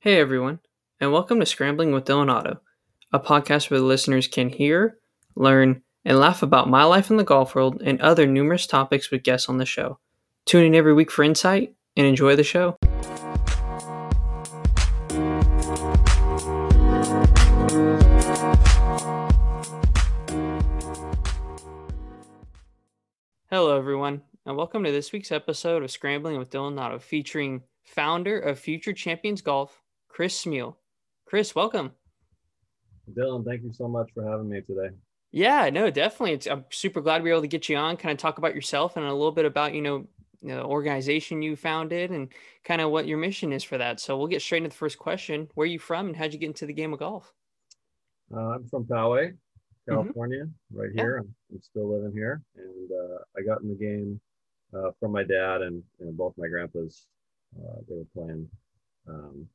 Hey everyone, and welcome to Scrambling with Dylan Otto, a podcast where the listeners can hear, learn, and laugh about my life in the golf world and other numerous topics with guests on the show. Tune in every week for insight and enjoy the show. Hello, everyone, and welcome to this week's episode of Scrambling with Dylan Otto, featuring founder of Future Champions Golf, Chris Smeal. Chris, welcome. Dylan, thank you so much for having me today. Yeah, no, definitely. It's, I'm super glad we were able to get you on, kind of talk about yourself and a little bit about, you know, the organization you founded and kind of what your mission is for that. So we'll get straight into the first question. Where are you from and how'd you get into the game of golf? Uh, I'm from Poway, California, mm-hmm. right here. Yeah. I'm, I'm, still living here. And uh, I got in the game uh, from my dad and, and both my grandpas. Uh, they were playing um,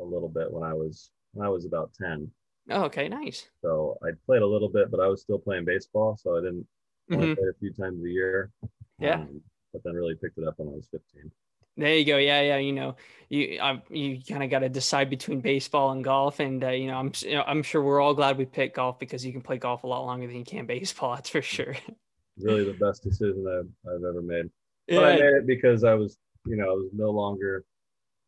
a little bit when I was when I was about 10. Oh, okay, nice. So I played a little bit, but I was still playing baseball, so I didn't mm-hmm. a few times a year. Yeah. Um, but then really picked it up when I was 15. There you go. Yeah, yeah. You know, you I, you kind of got to decide between baseball and golf, and uh, you know, I'm you know, I'm sure we're all glad we picked golf because you can play golf a lot longer than you can baseball. That's for sure. Really, the best decision I've, I've ever made. But yeah. I made it because I was, you know, I was no longer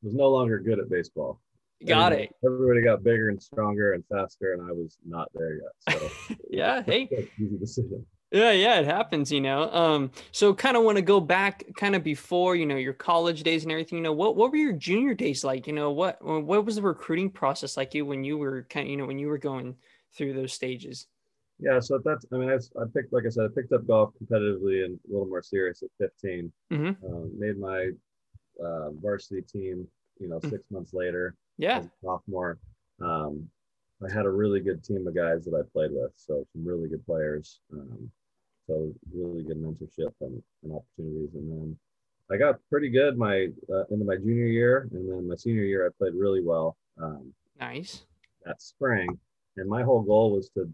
was no longer good at baseball. Got it. Everybody got bigger and stronger and faster, and I was not there yet. So yeah, hey, easy decision. Yeah, yeah, it happens, you know. Um, so kind of want to go back kind of before, you know, your college days and everything, you know, what what were your junior days like? You know, what what was the recruiting process like you when you were kind of, you know, when you were going through those stages? Yeah, so that's I mean, I, I picked like I said, I picked up golf competitively and a little more serious at 15. Mm-hmm. Um, made my uh, varsity team, you know, mm. 6 mm-hmm. months later yeah. sophomore um, i had a really good team of guys that i played with so some really good players um, so really good mentorship and, and, opportunities. And then i got pretty good my uh, into my junior year and then my senior year i played really well um, nice. that spring. And my whole goal was to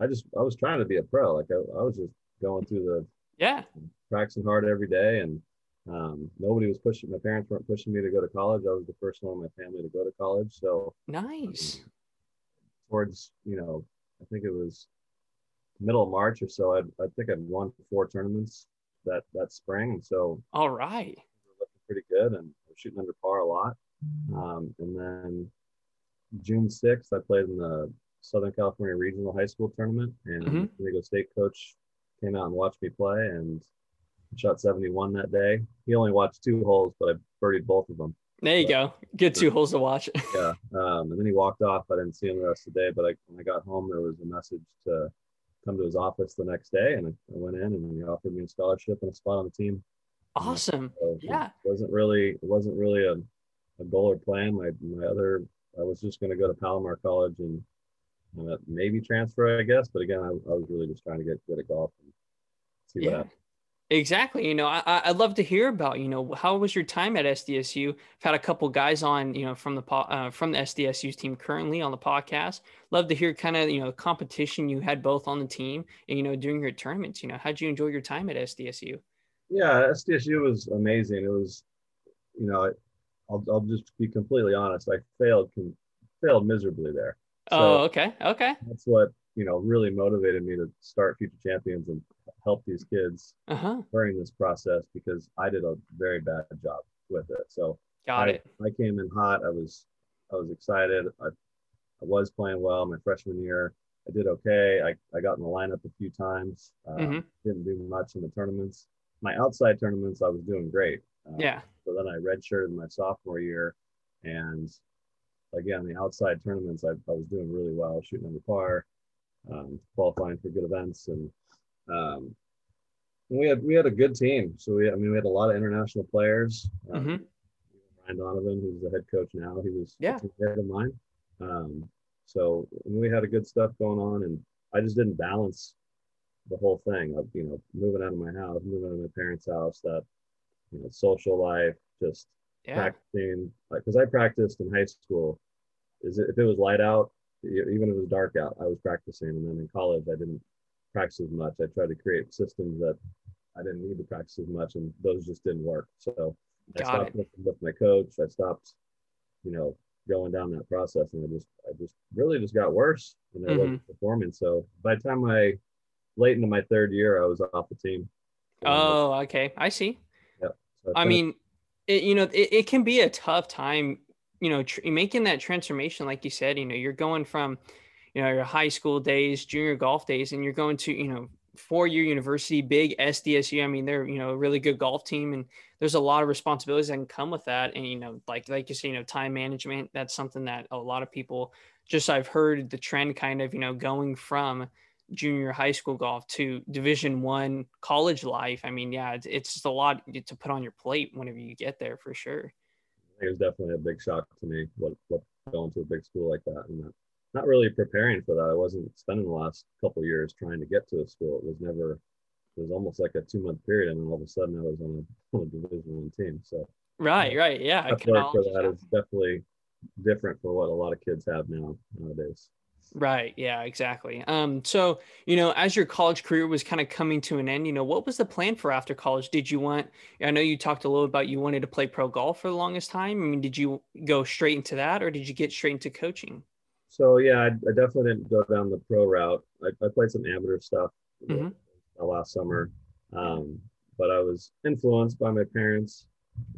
i just i was trying to be a pro. Like i, I was just going through the yeah. practicing hard every day and um, nobody was pushing. My parents weren't pushing me to go to college. I was the first one in my family to go to college. So nice. Um, towards you know, I think it was middle of March or so. I I think I'd won four tournaments that that spring, and so all right, looking pretty good and shooting under par a lot. Um, and then June sixth, I played in the Southern California Regional High School Tournament, and mm-hmm. Diego State coach came out and watched me play, and shot 71 that day. He only watched two holes, but I birdied both of them. There you go. Good two holes to watch. yeah. Um, and then he walked off. I didn't see him the rest of the day, but I, when I got home, there was a message to come to his office the next day. And I, I went in and he offered me a scholarship and a spot on the team. Awesome. So yeah. It wasn't really, it wasn't really a, a goal or plan. My, my other, I was just going to go to Palomar College and uh, maybe transfer, I guess. But again, I, I, was really just trying to get good at golf and see yeah. what happens. Exactly. You know, I, I'd love to hear about, you know, how was your time at SDSU? I've had a couple guys on, you know, from the uh, from the SDSU's team currently on the podcast. Love to hear kind of, you know, competition you had both on the team and, you know, during your tournaments. You know, how'd you enjoy your time at SDSU? Yeah, SDSU was amazing. It was, you know, I'll, I'll just be completely honest. I failed, failed miserably there. So oh, okay. Okay. That's what, you know, really motivated me to start Future Champions and help these kids uh-huh. during this process because I did a very bad job with it. So got I, it. I came in hot. I was I was excited. I, I was playing well my freshman year. I did okay. I, I got in the lineup a few times. Uh, mm-hmm. Didn't do much in the tournaments. My outside tournaments, I was doing great. Uh, yeah. So then I redshirted my sophomore year, and again the outside tournaments, I, I was doing really well, shooting under par, um, qualifying for good events, and um, and we had we had a good team. So we I mean we had a lot of international players. Um, mm-hmm. Ryan Donovan, who's the head coach now, he was yeah head of mine. Um, so we had a good stuff going on, and I just didn't balance the whole thing of you know moving out of my house, moving out of my parents' house, that you know social life, just yeah. practicing because I practiced in high school. Is it, if it was light out, even if it was dark out, I was practicing, and then in college I didn't practice as much. I tried to create systems that I didn't need to practice as much, and those just didn't work. So Got I stopped it. with my coach. I stopped, you know, going down that process, and I just I just really just got worse, and I mm-hmm. wasn't performing. So by the time I late into my third year, I was off the team. Oh, okay, I see. Yep. So I, I mean, it, you know, it, it can be a tough time. You know, tr- making that transformation, like you said, you know, you're going from, you know, your high school days, junior golf days, and you're going to, you know, four-year university, big SDSU. I mean, they're you know a really good golf team, and there's a lot of responsibilities that can come with that. And you know, like like you say, you know, time management. That's something that a lot of people just I've heard the trend kind of you know going from junior high school golf to division one college life i mean yeah it's, it's just a lot to put on your plate whenever you get there for sure it was definitely a big shock to me what, what going to a big school like that and that not really preparing for that. I wasn't spending the last couple years trying to get to a school. It was never. It was almost like a two month period, and then all of a sudden I was on a, on a Division One team. So right, right, yeah. I feel like for that is definitely different for what a lot of kids have now nowadays. Right. Yeah, exactly. Um, so, you know, as your college career was kind of coming to an end, you know, what was the plan for after college? Did you want, I know you talked a little about you wanted to play pro golf for the longest time. I mean, did you go straight into that or did you get straight into coaching? So yeah, I, I, definitely didn't go down the pro route. I, I played some amateur stuff mm-hmm. last summer, um, but I was influenced by my parents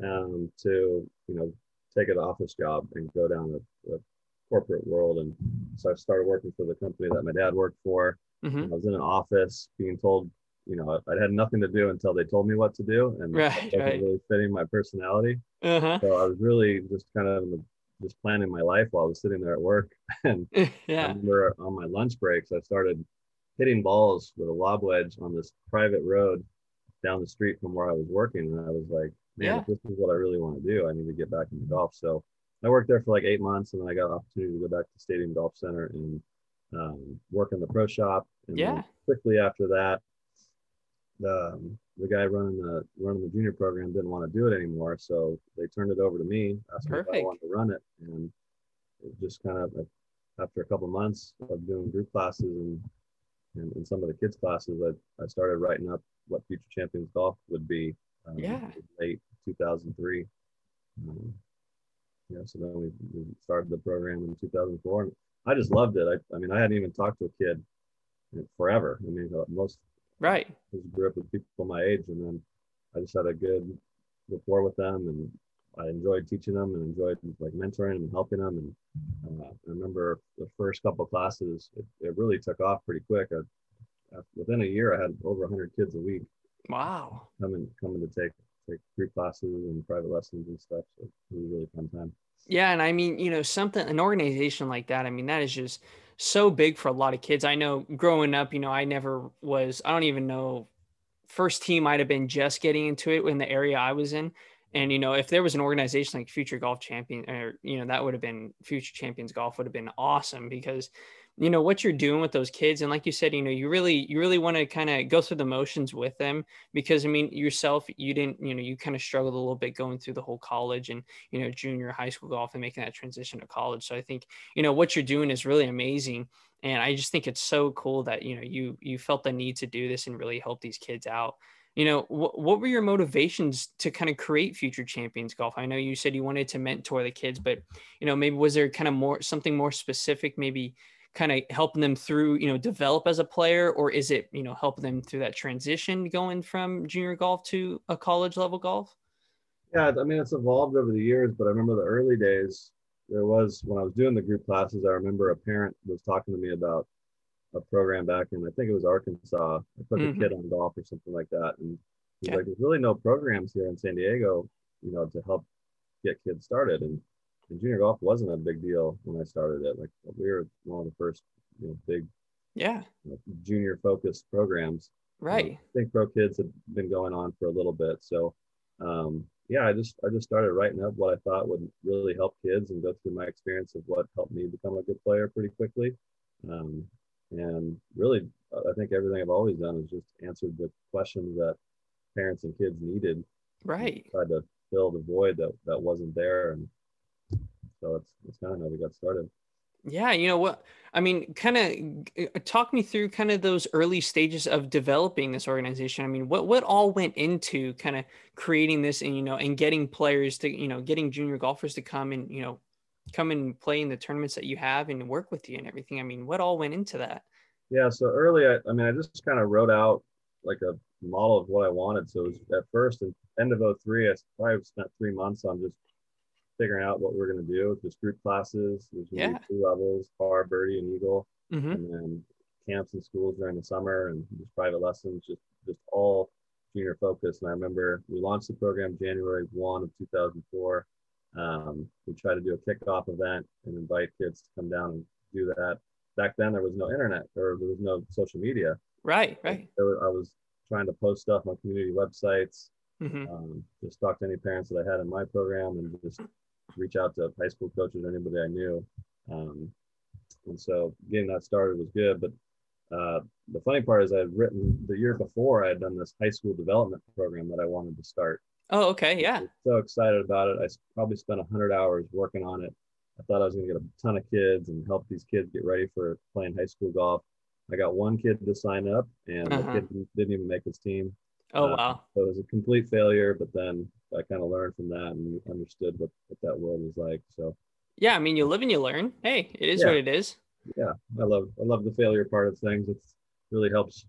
um, to you know take an office job and go down the, the, corporate world. And so I started working for the company that my dad worked for. Mm-hmm. I was in an office being told, you know, I had nothing to do until they told me what to do, and right, wasn't right. really fitting my personality. Uh-huh. So I was really just kind of in the just planning my life while I was sitting there at work. And yeah. I remember on my lunch breaks, I started hitting balls with a lob wedge on this private road down the street from where I was working. And I was like, man, yeah. this is what I really want to do, I need to get back into golf. So I worked there for like eight months and then I got an opportunity to go back to Stadium Golf Center and um, work in the pro shop. And yeah. quickly after that, um, the guy running the running the junior program didn't want to do it anymore, so they turned it over to me, asked Perfect. me if I wanted to run it, and it just kind of after a couple of months of doing group classes and and, and some of the kids classes, I, I started writing up what future champions golf would be. Um, yeah. Late 2003. Um, yeah, so then we, we, started the program in 2004, and I just loved it. I, I mean, I hadn't even talked to a kid forever. I mean, most Right. I just grew up with people my age, and then I just had a good rapport with them, and I enjoyed teaching them and enjoyed like mentoring and helping them. And uh, I remember the first couple classes, it, it, really took off pretty quick. I, within a year, I had over 100 kids a week. Wow. Coming coming to take take group classes and private lessons and stuff. So it was a really fun time. Yeah, and I mean, you know, something an organization like that. I mean, that is just so big for a lot of kids. I know growing up, you know, I never was, I don't even know, first team might have been just getting into it in the area I was in. And, you know, if there was an organization like Future Golf Champion, or, you know, that would have been Future Champions Golf would have been awesome because you know what you're doing with those kids and like you said you know you really you really want to kind of go through the motions with them because i mean yourself you didn't you know you kind of struggled a little bit going through the whole college and you know junior high school golf and making that transition to college so i think you know what you're doing is really amazing and i just think it's so cool that you know you you felt the need to do this and really help these kids out. You know wh- what were your motivations to kind of create future champions golf? I know you said you wanted to mentor the kids but you know maybe was there kind of more something more specific maybe kind of helping them through, you know, develop as a player, or is it, you know, helping them through that transition going from junior golf to a college level golf? Yeah, I mean, it's evolved over the years, but I remember the early days. There was when I was doing the group classes. I remember a parent was talking to me about a program back in I think it was Arkansas. I put mm-hmm. a kid on golf or something like that, and he's like, "There's really no programs here in San Diego, you know, to help get kids started." And and junior golf wasn't a big deal when I started it. Like we were one of the first you know, big, yeah, you know, junior focused programs. Right. I think pro kids had been going on for a little bit. So, um, yeah, I just I just started writing up what I thought would really help kids and go through my experience of what helped me become a good player pretty quickly. Um, and really, I think everything I've always done is just answered the questions that parents and kids needed. Right. Tried to fill the void that that wasn't there, and so it's it's kind of how we got started. Yeah, you know what? I mean, kind of uh, talk me through kind of those early stages of developing this organization. I mean, what what all went into kind of creating this and you know and getting players to you know getting junior golfers to come and you know come and play in the tournaments that you have and work with you and everything? I mean, what all went into that? Yeah, so early, I, I mean, I just kind of wrote out like a model of what I wanted. So it was at first, at end of 03, I probably spent three months on just figuring out what we are going to do. with Just group classes, there's yeah. two levels, par, birdie, and eagle, mm-hmm. and then camps and schools during the summer and just private lessons, just just all junior focused. And I remember we launched the program January 1 of 2004. Um, we tried to do a kickoff event and invite kids to come down and do that. Back then, there was no internet or there was no social media. Right, right. Was, I was trying to post stuff on community websites, mm-hmm. um, just talk to any parents that I had in my program and just reach out to high school coaches, or anybody I knew. Um, and so getting that started was good. But uh, the funny part is I had written the year before I had done this high school development program that I wanted to start. Oh, okay. Yeah. so excited about it. I probably spent 100 hours working on it. I thought I was going to get a ton of kids and help these kids get ready for playing high school golf. I got one kid to sign up, and uh-huh. the kid didn't even make his team. Oh, uh, wow. So it was a complete failure, but then I kind of learned from that and understood what, what that world was like. So, yeah, I mean, you live and you learn. Hey, it is yeah. what it is. Yeah, I love I love the failure part of things. It really helps,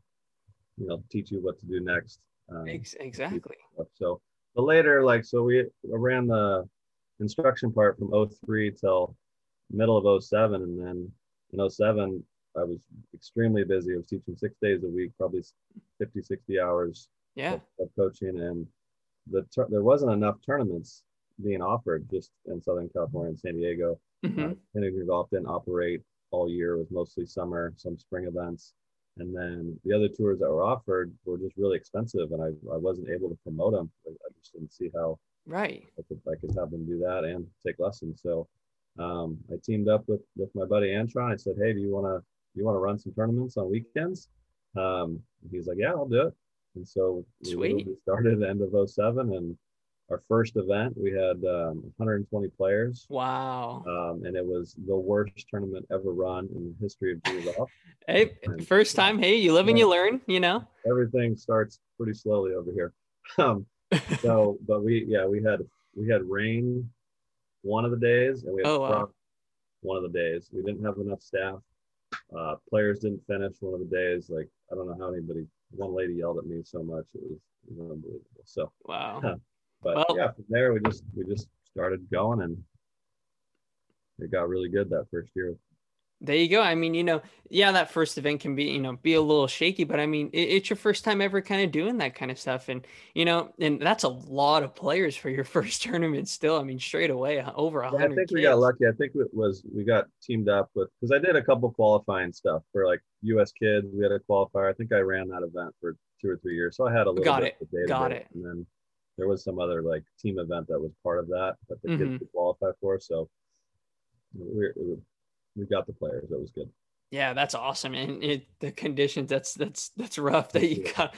you know, teach you what to do next. Um, exactly. So the later, like, so we ran the instruction part from 03 till middle of 07, and then in 07 I was extremely busy. I was teaching six days a week, probably 50, 60 hours yeah. of, of coaching. And the there wasn't enough tournaments being offered just in Southern California and San Diego. Mm-hmm. Uh, Golf didn't operate all year. It was mostly summer, some spring events. And then the other tours that were offered were just really expensive, and I, I wasn't able to promote them. I, I just didn't see how right I could, I could have them do that and take lessons. So um, I teamed up with with my buddy Antron. I said, "Hey, do you want to you want to run some tournaments on weekends?" Um, he's like, "Yeah, I'll do it." And so we started at the end of 07 and our first event, we had um, 120 players. Wow. Um, and it was the worst tournament ever run in the history of golf. hey, and, first time. Hey, you live and you learn, you know? Everything starts pretty slowly over here. Um, so, but we, yeah, we had, we had rain one of the days and we had oh, wow. one of the days. We didn't have enough staff. Uh, players didn't finish one of the days. Like, I don't know how anybody, one lady yelled at me so much. It was, it was unbelievable. So, wow. but well, yeah, from there we just we just started going and it got really good that first year. There you go. I mean, you know, yeah, that first event can be, you know, be a little shaky, but I mean, it, it's your first time ever kind of doing that kind of stuff. And, you know, and that's a lot of players for your first tournament still. I mean, straight away, over a hundred. Yeah, I think kids. we got lucky. I think it was, we got teamed up with, because I did a couple qualifying stuff for like US kids. We had a qualifier. I think I ran that event for two or three years. So I had a little got bit it. Got it. And then there was some other like team event that was part of that that the mm-hmm. kids could qualify for. So we we got the players. That was good. Yeah, that's awesome. And it, the conditions that's that's that's rough that you got.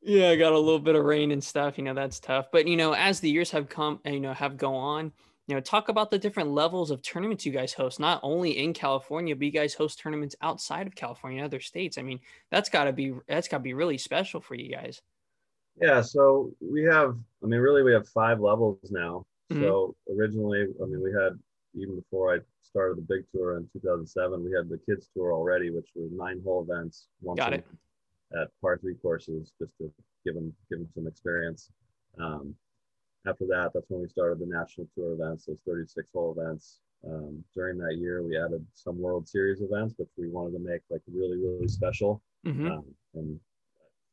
Yeah, I got a little bit of rain and stuff. You know, that's tough. But you know, as the years have come, you know, have go on, you know, talk about the different levels of tournaments you guys host, not only in California, but you guys host tournaments outside of California, other states. I mean, that's got to be that's got to be really special for you guys. Yeah, so we have, I mean, really, we have five levels now. Mm-hmm. So originally, I mean, we had even before I started the big tour in 2007, we had the kids tour already, which was nine hole events, once Got it. at par three courses, just to give them give them some experience. Um, after that, that's when we started the national tour events, those 36 hole events. Um, during that year, we added some World Series events, which we wanted to make like really, really special mm-hmm. um, and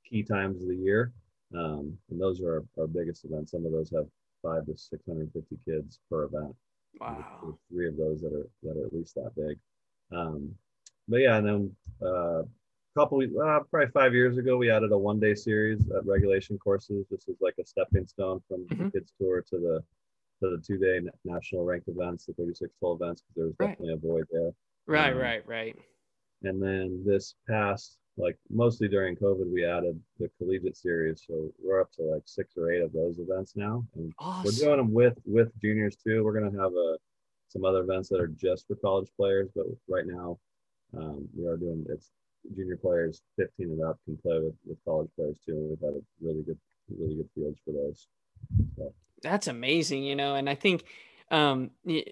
key times of the year. Um, and those are our, our, biggest events. Some of those have five to 650 kids per event. Wow. three of those that are that are at least that big. Um, but yeah, and then uh, a couple, uh, probably five years ago, we added a one day series at regulation courses. This is like a stepping stone from mm-hmm. the kids tour to the to the two day national ranked events, the 36 hole events, because there was definitely right. a void there. Right, um, right, right. And then this past like mostly during COVID, we added the collegiate series, so we're up to like six or eight of those events now, and awesome. we're doing them with with juniors too. We're gonna have a uh, some other events that are just for college players, but right now um, we are doing it's junior players 15 and up can play with, with college players too, and we've had a really good really good fields for those. So. That's amazing, you know, and I think um,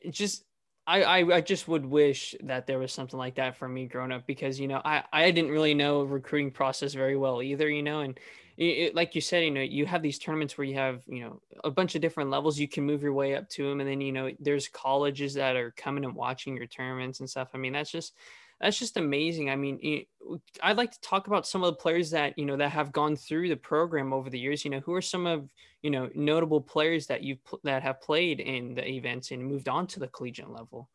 just I, I, I just would wish that there was something like that for me growing up because you know I I didn't really know recruiting process very well either you know and it, like you said you know you have these tournaments where you have you know a bunch of different levels you can move your way up to them and then you know there's colleges that are coming and watching your tournaments and stuff. I mean that's just that's just amazing. I mean, I'd like to talk about some of the players that you know that have gone through the program over the years. You know, who are some of you know notable players that you that have played in the events and moved on to the collegiate level.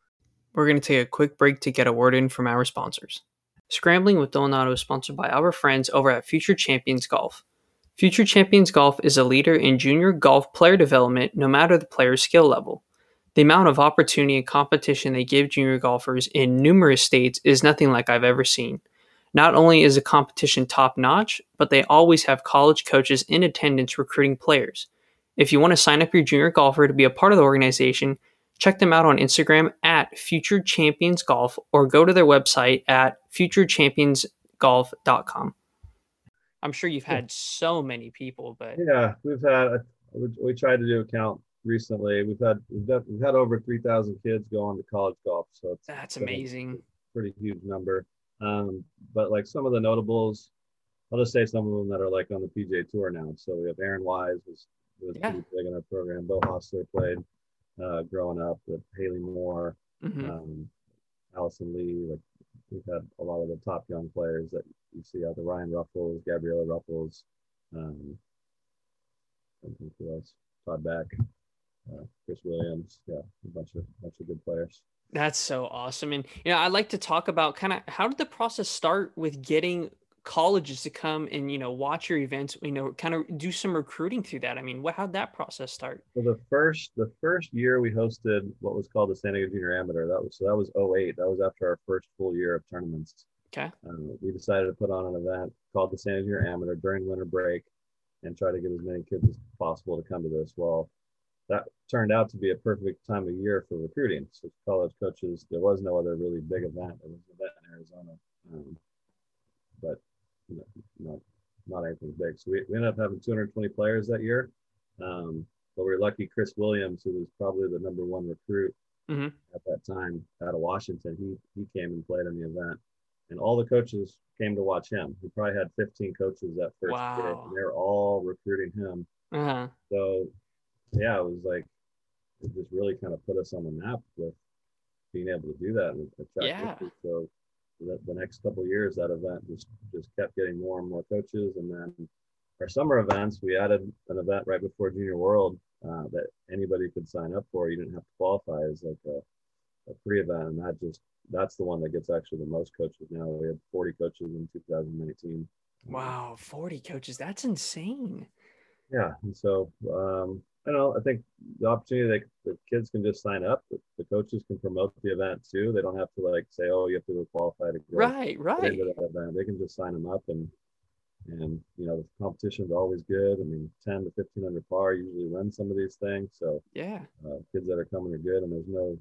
We're going to take a quick break to get a word in from our sponsors. Scrambling with Dylan Otto is sponsored by our friends over at Future Champions Golf. Future Champions Golf is a leader in junior golf player development, no matter the player's skill level. The amount of opportunity and competition they give junior golfers in numerous states is nothing like I've ever seen. Not only is the competition top notch, but they always have college coaches in attendance recruiting players. If you want to sign up your junior golfer to be a part of the organization, check them out on Instagram at Future Champions Golf or go to their website at futurechampionsgolf.com. I'm sure you've had so many people, but yeah, we've had we tried to do a count recently. We've had we've, we've had over three thousand kids go on to college golf, so it's that's amazing. Pretty huge number. Um, but like some of the notables, I'll just say some of them that are like on the PGA Tour now. So we have Aaron Wise was was yeah. pretty big in our program. Beau Hossler played uh, growing up with Haley Moore, mm-hmm. um, Allison Lee. Like we've had a lot of the top young players that you see out the Ryan Ruffels, Gabriela Ruffels, um, who else? Todd Beck uh, Chris Williams. Yeah, a bunch of bunch of good players. That's so awesome. And you know, I'd like to talk about kind of how did the process start with getting colleges to come and you know watch your events you know kind of do some recruiting through that i mean what how'd that process start well the first the first year we hosted what was called the san diego junior amateur that was so that was 08 that was after our first full year of tournaments okay um, we decided to put on an event called the san diego junior amateur during winter break and try to get as many kids as possible to come to this well that turned out to be a perfect time of year for recruiting. So college coaches, there was no other really big event. There was an event in Arizona, um, but you know, not not anything big. So we, we ended up having 220 players that year. Um, but we are lucky. Chris Williams, who was probably the number one recruit mm-hmm. at that time out of Washington, he he came and played in the event, and all the coaches came to watch him. He probably had 15 coaches that first wow. year, and they're all recruiting him. Uh-huh. So yeah, it was like it just really kind of put us on the map with being able to do that and attract yeah. So the, the next couple years, that event just just kept getting more and more coaches, and then our summer events, we added an event right before Junior World uh, that anybody could sign up for. You didn't have to qualify as like a, a free event, and that just that's the one that gets actually the most coaches now. We had 40 coaches in 2019. Wow, 40 coaches. That's insane. Yeah. And so um, I know. I think the opportunity that the kids can just sign up. The, the, coaches can promote the event too. They don't have to like say, "Oh, you have to go qualify to go right, right." Into that event. They can just sign them up, and and you know the competition is always good. I mean, ten to fifteen under par usually win some of these things. So yeah, uh, kids that are coming are good, and there's no.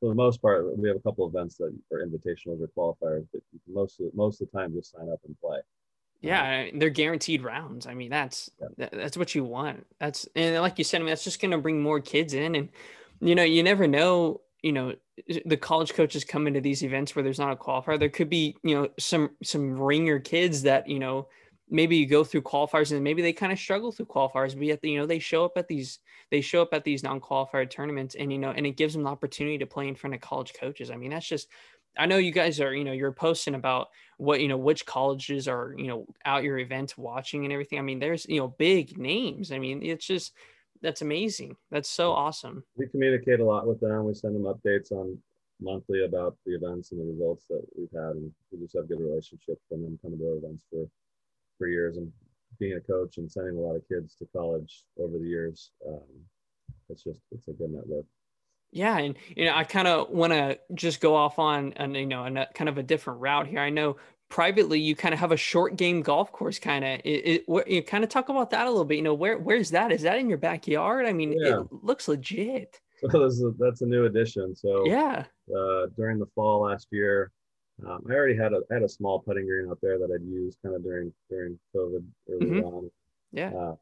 For the most part, we have a couple events that are invitationals or qualifiers, but most of most of the time just sign up and play. Yeah, they're guaranteed rounds. I mean, that's yeah. that's what you want. That's and like you said, I mean, that's just going to bring more kids in, and you know, you never know. You know, the college coaches come into these events where there's not a qualifier. There could be, you know, some some ringer kids that you know maybe you go through qualifiers and maybe they kind of struggle through qualifiers, but yet you know they show up at these they show up at these non-qualifier tournaments, and you know, and it gives them the opportunity to play in front of college coaches. I mean, that's just I know you guys are, you know, you're posting about what, you know, which colleges are, you know, out your events watching and everything. I mean, there's, you know, big names. I mean, it's just, that's amazing. That's so awesome. We communicate a lot with them. We send them updates on monthly about the events and the results that we've had. And we just have good relationships from them coming to our events for, for years and being a coach and sending a lot of kids to college over the years. Um, it's just, it's a good network. Yeah, and you know, I kind of want to just go off on, and you know, a kind of a different route here. I know privately you kind of have a short game golf course, kind of. It, it you kind of talk about that a little bit. You know, where where's that? Is that in your backyard? I mean, yeah. it looks legit. So that's a, that's a new addition. So yeah, uh, during the fall last year, um, I already had a had a small putting green out there that I'd used kind of during during COVID early mm-hmm. on. Yeah. Um,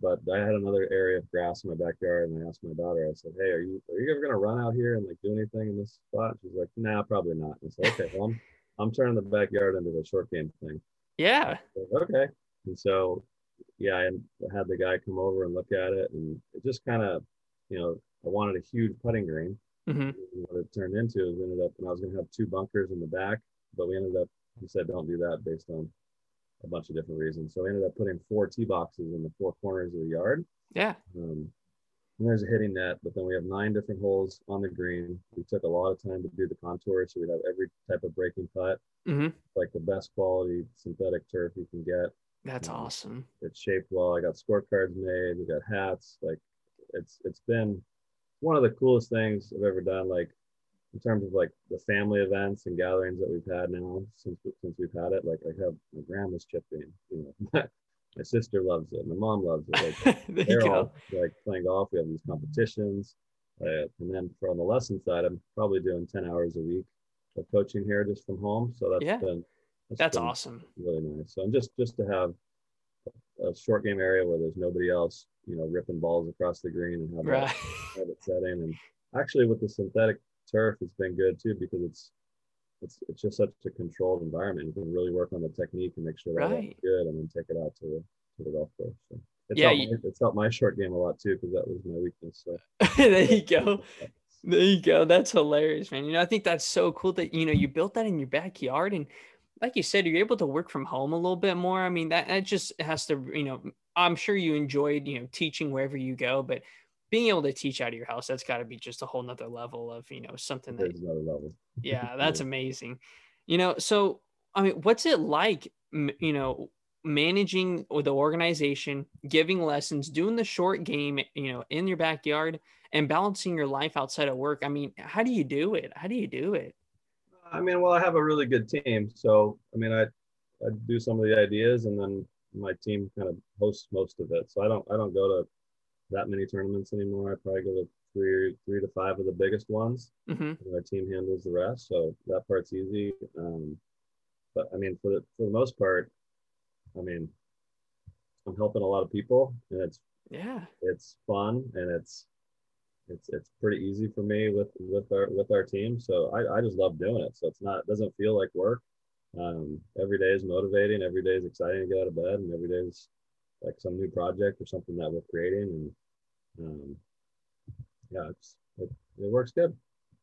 but I had another area of grass in my backyard, and I asked my daughter. I said, "Hey, are you are you ever gonna run out here and like do anything in this spot?" She's like, "Nah, probably not." And I said, "Okay, well, I'm I'm turning the backyard into a short game thing." Yeah. Said, okay. And so, yeah, I had the guy come over and look at it, and it just kind of, you know, I wanted a huge putting green. Mm-hmm. What it turned into is we ended up, and I was going to have two bunkers in the back, but we ended up. He said, "Don't do that," based on a bunch of different reasons. So I ended up putting four tee boxes in the four corners of the yard. Yeah. Um, and there's a hitting net, but then we have nine different holes on the green. We took a lot of time to do the contour, so we'd have every type of breaking putt, mm-hmm. like the best quality synthetic turf you can get. That's um, awesome. It's shaped well. I got scorecards made. We got hats. Like it's it's been one of the coolest things I've ever done. Like in terms of like the family events and gatherings that we've had now since since we've had it. Like I have my grandma's chipping, you know. my sister loves it. My mom loves it. Like, they're all like playing golf. We have these competitions. Uh, and then from the lesson side, I'm probably doing 10 hours a week of coaching here just from home. So that's yeah. been that's, that's been awesome. Really nice. So I'm just just to have a short game area where there's nobody else, you know, ripping balls across the green and have, right. that, have it setting. And actually with the synthetic turf, it's been good too because it's it's it's just such a controlled environment. You can really work on the technique and make sure that right. good, and then take it out to the to the golf course. So it's yeah, helped, you, it's helped my short game a lot too because that was my weakness. So there you go. There you go. That's hilarious, man. You know, I think that's so cool that you know you built that in your backyard and like you said, you're able to work from home a little bit more. I mean, that, that just has to, you know, I'm sure you enjoyed, you know, teaching wherever you go, but being able to teach out of your house, that's got to be just a whole nother level of, you know, something that, another level. yeah, that's amazing. You know, so, I mean, what's it like, you know, managing with the organization, giving lessons, doing the short game, you know, in your backyard and balancing your life outside of work? I mean, how do you do it? How do you do it? I mean, well, I have a really good team. So, I mean, I, I do some of the ideas and then my team kind of hosts most of it. So I don't, I don't go to that many tournaments anymore. I probably go to three, three to five of the biggest ones. Mm-hmm. our team handles the rest, so that part's easy. Um, but I mean, for the for the most part, I mean, I'm helping a lot of people, and it's yeah, it's fun and it's it's it's pretty easy for me with with our with our team. So I, I just love doing it. So it's not it doesn't feel like work. Um, every day is motivating. Every day is exciting to get out of bed, and every day is like some new project or something that we're creating and um, yeah it's it, it, works good.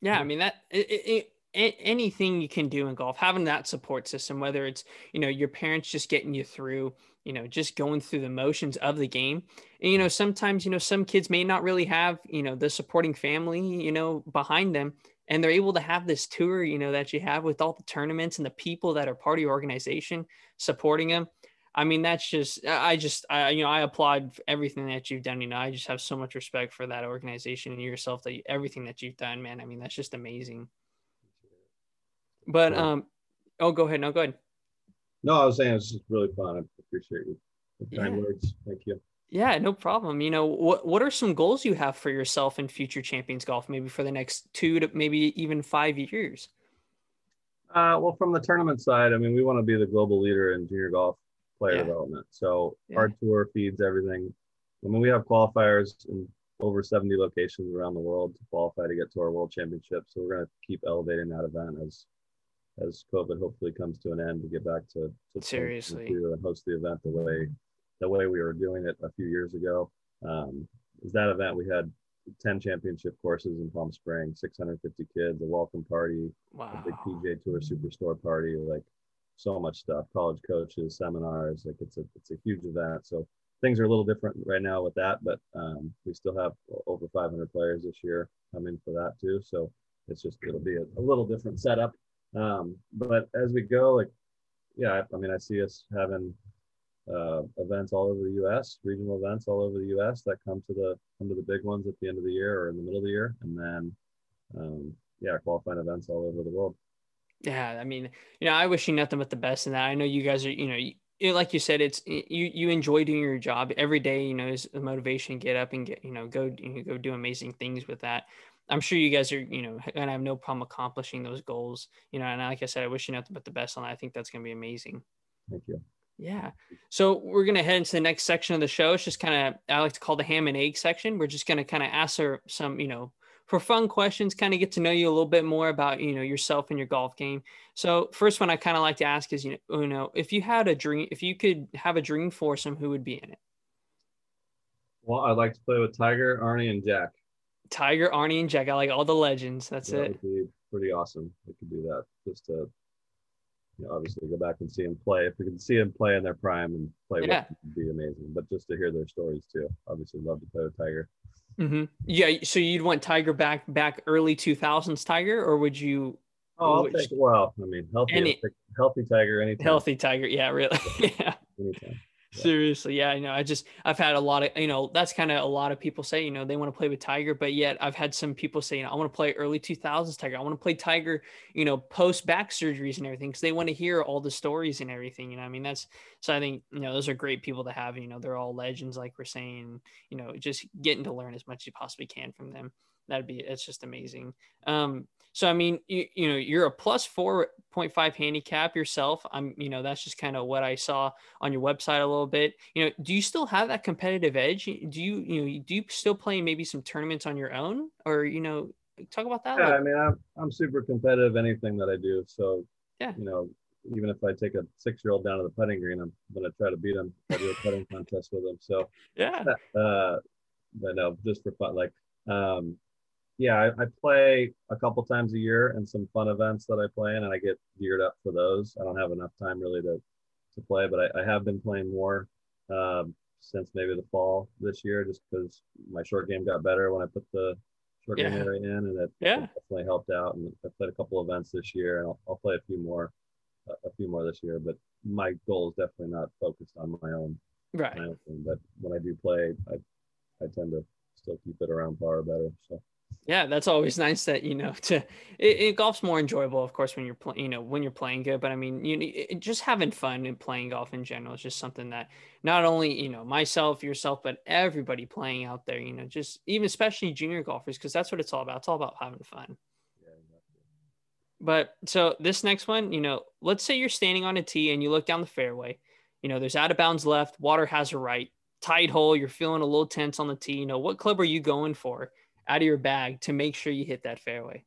Yeah i mean that it, it, anything you can do in golf having that support system whether it's you know your parents just getting you through you know just going through the motions of the game. And you know sometimes you know some kids may not really have you know the supporting family you know behind them and they're able to have this tour you know that you have with all the tournaments and the people that are part of your organization supporting them I mean, that's just, I just, I, you know, I applaud everything that you've done. You know, I just have so much respect for that organization and yourself that you, everything that you've done, man. I mean, that's just amazing. But, um, oh, go ahead. No, go ahead. No, I was saying it's just really fun. I appreciate you. Kind yeah. words. Thank you. Yeah, no problem. You know, what what are some goals you have for yourself in future champions golf, maybe for the next two to maybe even five years? Uh, well, from the tournament side, I mean, we want to be the global leader in junior golf player yeah. development. So yeah. our tour feeds everything. I mean, we have qualifiers in over 70 locations around the world to qualify to get to our world championship. So we're going to keep elevating that event as as COVID hopefully comes to an end to get back to, to seriously and host the event the way the way we were doing it a few years ago. Um, is that event we had 10 championship courses in Palm Springs, 650 kids, a welcome party, wow. a big PGA Tour Superstore party, like so much stuff college coaches seminars like it's a it's a huge event. So things are a little different right now with that but um, we still have over 500 players this year coming for that too. So it's just it'll be a, a little different setup. Um, but as we go like yeah I, I mean i see us having uh, events all over the us regional events all over the us that come to the come to the big ones at the end of the year or in the middle of the year. And then um, yeah qualifying events all over the world yeah, I mean, you know, I wish you nothing but the best in that. I know you guys are, you know, you, like you said, it's you you enjoy doing your job every day. You know, is the motivation get up and get you know go you know, go do amazing things with that. I'm sure you guys are, you know, and I have no problem accomplishing those goals. You know, and like I said, I wish you nothing but the best on that. I think that's going to be amazing. Thank you. Yeah. So we're gonna head into the next section of the show. It's just kind of I like to call the ham and egg section. We're just gonna kind of ask her some, you know, for fun questions, kind of get to know you a little bit more about you know yourself and your golf game. So first one I kind of like to ask is you know, know if you had a dream, if you could have a dream foursome, who would be in it? Well, I'd like to play with Tiger, Arnie, and Jack. Tiger, Arnie, and Jack. I like all the legends. That's it. that it. Would be pretty awesome. We could do that just to you know, obviously go back and see them play. If we can see them play in their prime and play yeah. with them, would be amazing. But just to hear their stories too. Obviously, love to play with Tiger. Mm-hmm. Yeah. So you'd want Tiger back back early two thousands Tiger, or would you? Oh, I'll take. Well, I mean, healthy, any, healthy Tiger, anytime. Healthy Tiger, yeah, really, yeah. Anytime. Seriously, yeah, you know, I just I've had a lot of you know that's kind of a lot of people say you know they want to play with Tiger, but yet I've had some people say you know I want to play early two thousands Tiger, I want to play Tiger, you know, post back surgeries and everything because they want to hear all the stories and everything. You know, I mean that's so I think you know those are great people to have. You know, they're all legends like we're saying. You know, just getting to learn as much as you possibly can from them. That'd be it's just amazing. Um, so I mean, you, you know, you're a plus four point five handicap yourself. I'm, you know, that's just kind of what I saw on your website a little bit. You know, do you still have that competitive edge? Do you, you know, do you still play maybe some tournaments on your own, or you know, talk about that? Yeah, I mean, I'm I'm super competitive anything that I do. So yeah, you know, even if I take a six year old down to the putting green, I'm gonna try to beat him. I do a putting contest with him. So yeah, uh, but no, just for fun, like um yeah, I, I, play a couple times a year and some fun events that I play in, and I get geared up for those. I don't have enough time really to to play, but I, I have been playing more um, since maybe the fall this year, just because my short game got better when I put the short yeah. game area in, and it, yeah. it, definitely helped out. And I played a couple events this year, and I'll, I'll play a few more, a few more this year. But my goal is definitely not focused on my own, right? My own thing. But when I do play, I I tend to still keep it around par or better. So yeah that's always nice that you know to it, it, golf's more enjoyable of course when you're playing you know when you're playing good but i mean you it, just having fun and playing golf in general is just something that not only you know myself yourself but everybody playing out there you know just even especially junior golfers because that's what it's all about. It's all about having fun. But so this next one you know let's say you're standing on a tee and you look down the fairway you know there's out of bounds left water has a right tight hole you're feeling a little tense on the tee you know what club are you going for out of your bag to make sure you hit that fairway?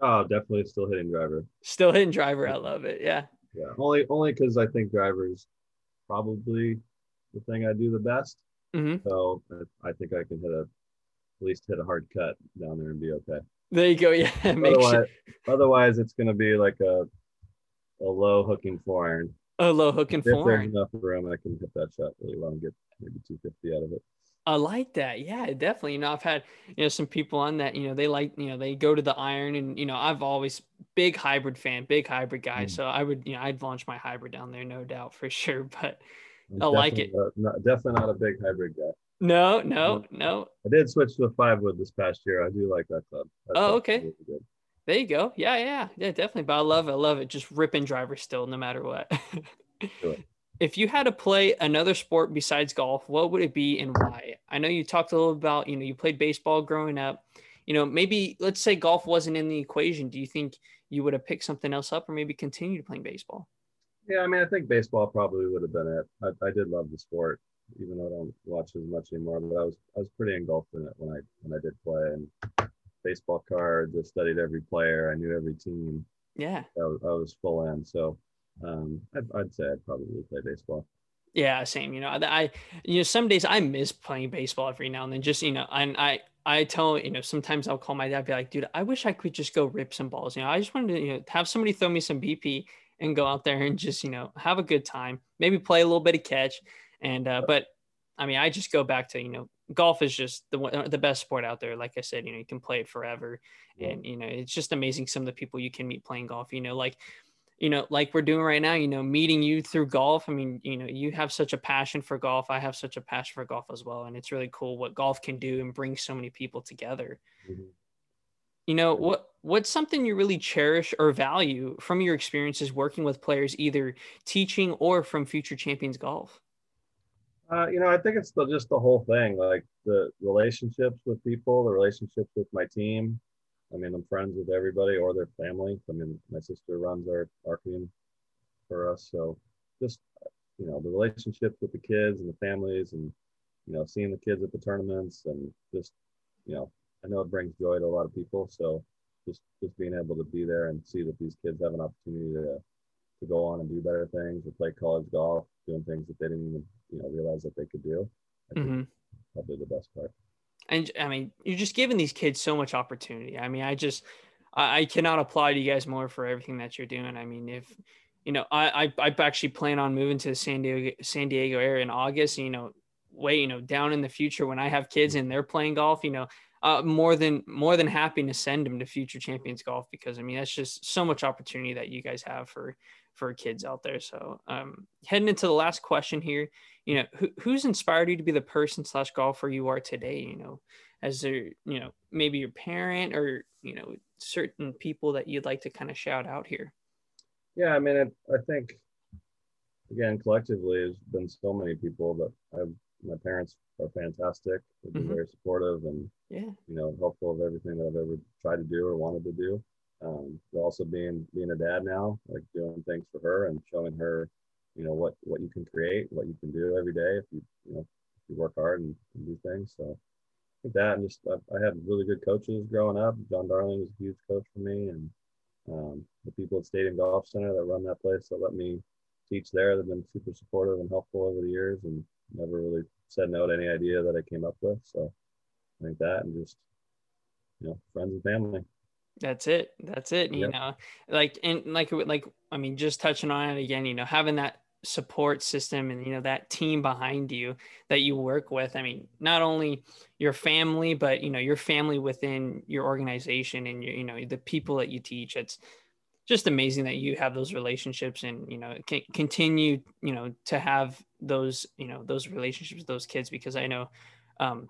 Oh, definitely still hitting driver. Still hitting driver. I love it. Yeah. Yeah. Only only because I think driver is probably the thing I do the best. Mm-hmm. So I think I can hit a at least hit a hard cut down there and be okay. There you go. Yeah. otherwise, sure. otherwise it's going to be like a a low hooking four iron. A low hooking if four iron. enough room, I can hit that shot really well and get maybe 250 out of it. I like that. Yeah, definitely. You know, I've had, you know, some people on that, you know, they like, you know, they go to the iron and, you know, I've always big hybrid fan, big hybrid guy. Mm. So I would, you know, I'd launch my hybrid down there, no doubt for sure. But I like it. Not, definitely not a big hybrid guy. No, no, no. I did switch to a five wood this past year. I do like that club. Oh, okay. Really there you go. Yeah, yeah, yeah, definitely. But I love it. I love it. Just ripping driver still, no matter what. sure if you had to play another sport besides golf, what would it be and why? I know you talked a little about, you know, you played baseball growing up. You know, maybe let's say golf wasn't in the equation. Do you think you would have picked something else up or maybe continued playing baseball? Yeah, I mean, I think baseball probably would have been it. I, I did love the sport, even though I don't watch as much anymore. But I was I was pretty engulfed in it when I when I did play and baseball cards. I studied every player. I knew every team. Yeah, I was, I was full in. So um, I'd, I'd say I'd probably play baseball. Yeah, same. You know, I, you know, some days I miss playing baseball every now and then. Just you know, and I, I tell you know, sometimes I'll call my dad, be like, dude, I wish I could just go rip some balls. You know, I just wanted to you know have somebody throw me some BP and go out there and just you know have a good time. Maybe play a little bit of catch, and uh, but I mean, I just go back to you know, golf is just the the best sport out there. Like I said, you know, you can play it forever, and you know, it's just amazing some of the people you can meet playing golf. You know, like you know, like we're doing right now, you know, meeting you through golf. I mean, you know, you have such a passion for golf. I have such a passion for golf as well. And it's really cool what golf can do and bring so many people together. Mm-hmm. You know, what what's something you really cherish or value from your experiences working with players, either teaching or from future champions golf? Uh, you know, I think it's the, just the whole thing, like the relationships with people, the relationships with my team, I mean, I'm friends with everybody or their family. I mean, my sister runs our marketing for us. So just, you know the relationships with the kids and the families and you know seeing the kids at the tournaments and just you know I know it brings joy to a lot of people. So just just being able to be there and see that these kids have an opportunity to to go on and do better things or play college golf, doing things that they didn't even you know realize that they could do. I think mm-hmm. probably the best part. And I mean, you're just giving these kids so much opportunity. I mean, I just I, I cannot applaud you guys more for everything that you're doing. I mean, if you know, I, I I actually plan on moving to the San Diego San Diego area in August. You know, way you know down in the future when I have kids and they're playing golf, you know, uh, more than more than happy to send them to future champions golf because I mean that's just so much opportunity that you guys have for for kids out there. So um, heading into the last question here, you know, who, who's inspired you to be the person slash golfer you are today? You know, as there, you know, maybe your parent or you know certain people that you'd like to kind of shout out here. Yeah, I mean, it, I think again collectively there's been so many people that I've my parents are fantastic. They've been mm-hmm. very supportive and yeah, you know, helpful of everything that I've ever tried to do or wanted to do. Um, also being being a dad now, like doing things for her and showing her, you know, what what you can create, what you can do every day if you you know you work hard and, and do things. So with that and just I, I, had really good coaches growing up. John Darling was a huge coach for me, and um, the people at Stadium Golf Center that run that place that let me teach there. They've been super supportive and helpful over the years, and never really said no to any idea that I came up with. So I think that and just you know friends and family. That's it. That's it. You yep. know, like and like like I mean, just touching on it again. You know, having that support system and you know that team behind you that you work with i mean not only your family but you know your family within your organization and your, you know the people that you teach it's just amazing that you have those relationships and you know can continue you know to have those you know those relationships with those kids because I know um,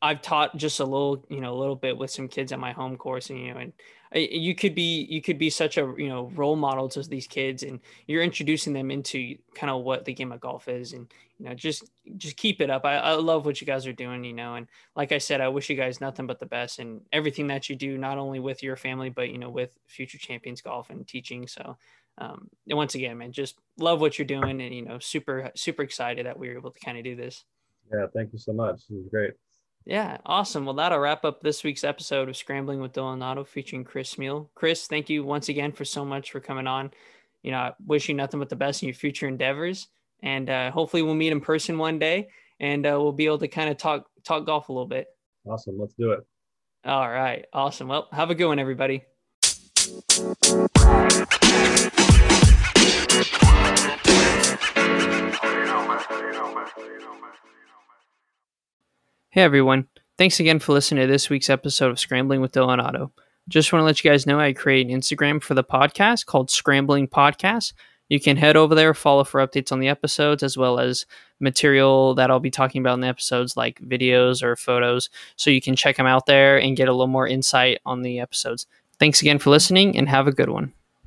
I've taught just a little you know a little bit with some kids at my home course and you know and you could be you could be such a you know role model to these kids and you're introducing them into kind of what the game of golf is and you know just just keep it up. I, I love what you guys are doing you know and like i said i wish you guys nothing but the best and everything that you do not only with your family but you know with future champions golf and teaching. So um, and once again man just love what you're doing and you know super super excited that we were able to kind of do this. Yeah thank you so much. It was great yeah, awesome. Well, that'll wrap up this week's episode of Scrambling with Dylan Otto featuring Chris Smeal. Chris, thank you once again for so much for coming on. You know, I wish you nothing but the best in your future endeavors, and uh, hopefully we'll meet in person one day, and uh, we'll be able to kind of talk talk golf a little bit. Awesome, let's do it. All right, awesome. Well, have a good one, everybody. Hey everyone, thanks again for listening to this week's episode of Scrambling with Dylan Otto. Just want to let you guys know I create an Instagram for the podcast called Scrambling Podcast. You can head over there, follow for updates on the episodes, as well as material that I'll be talking about in the episodes, like videos or photos. So you can check them out there and get a little more insight on the episodes. Thanks again for listening and have a good one.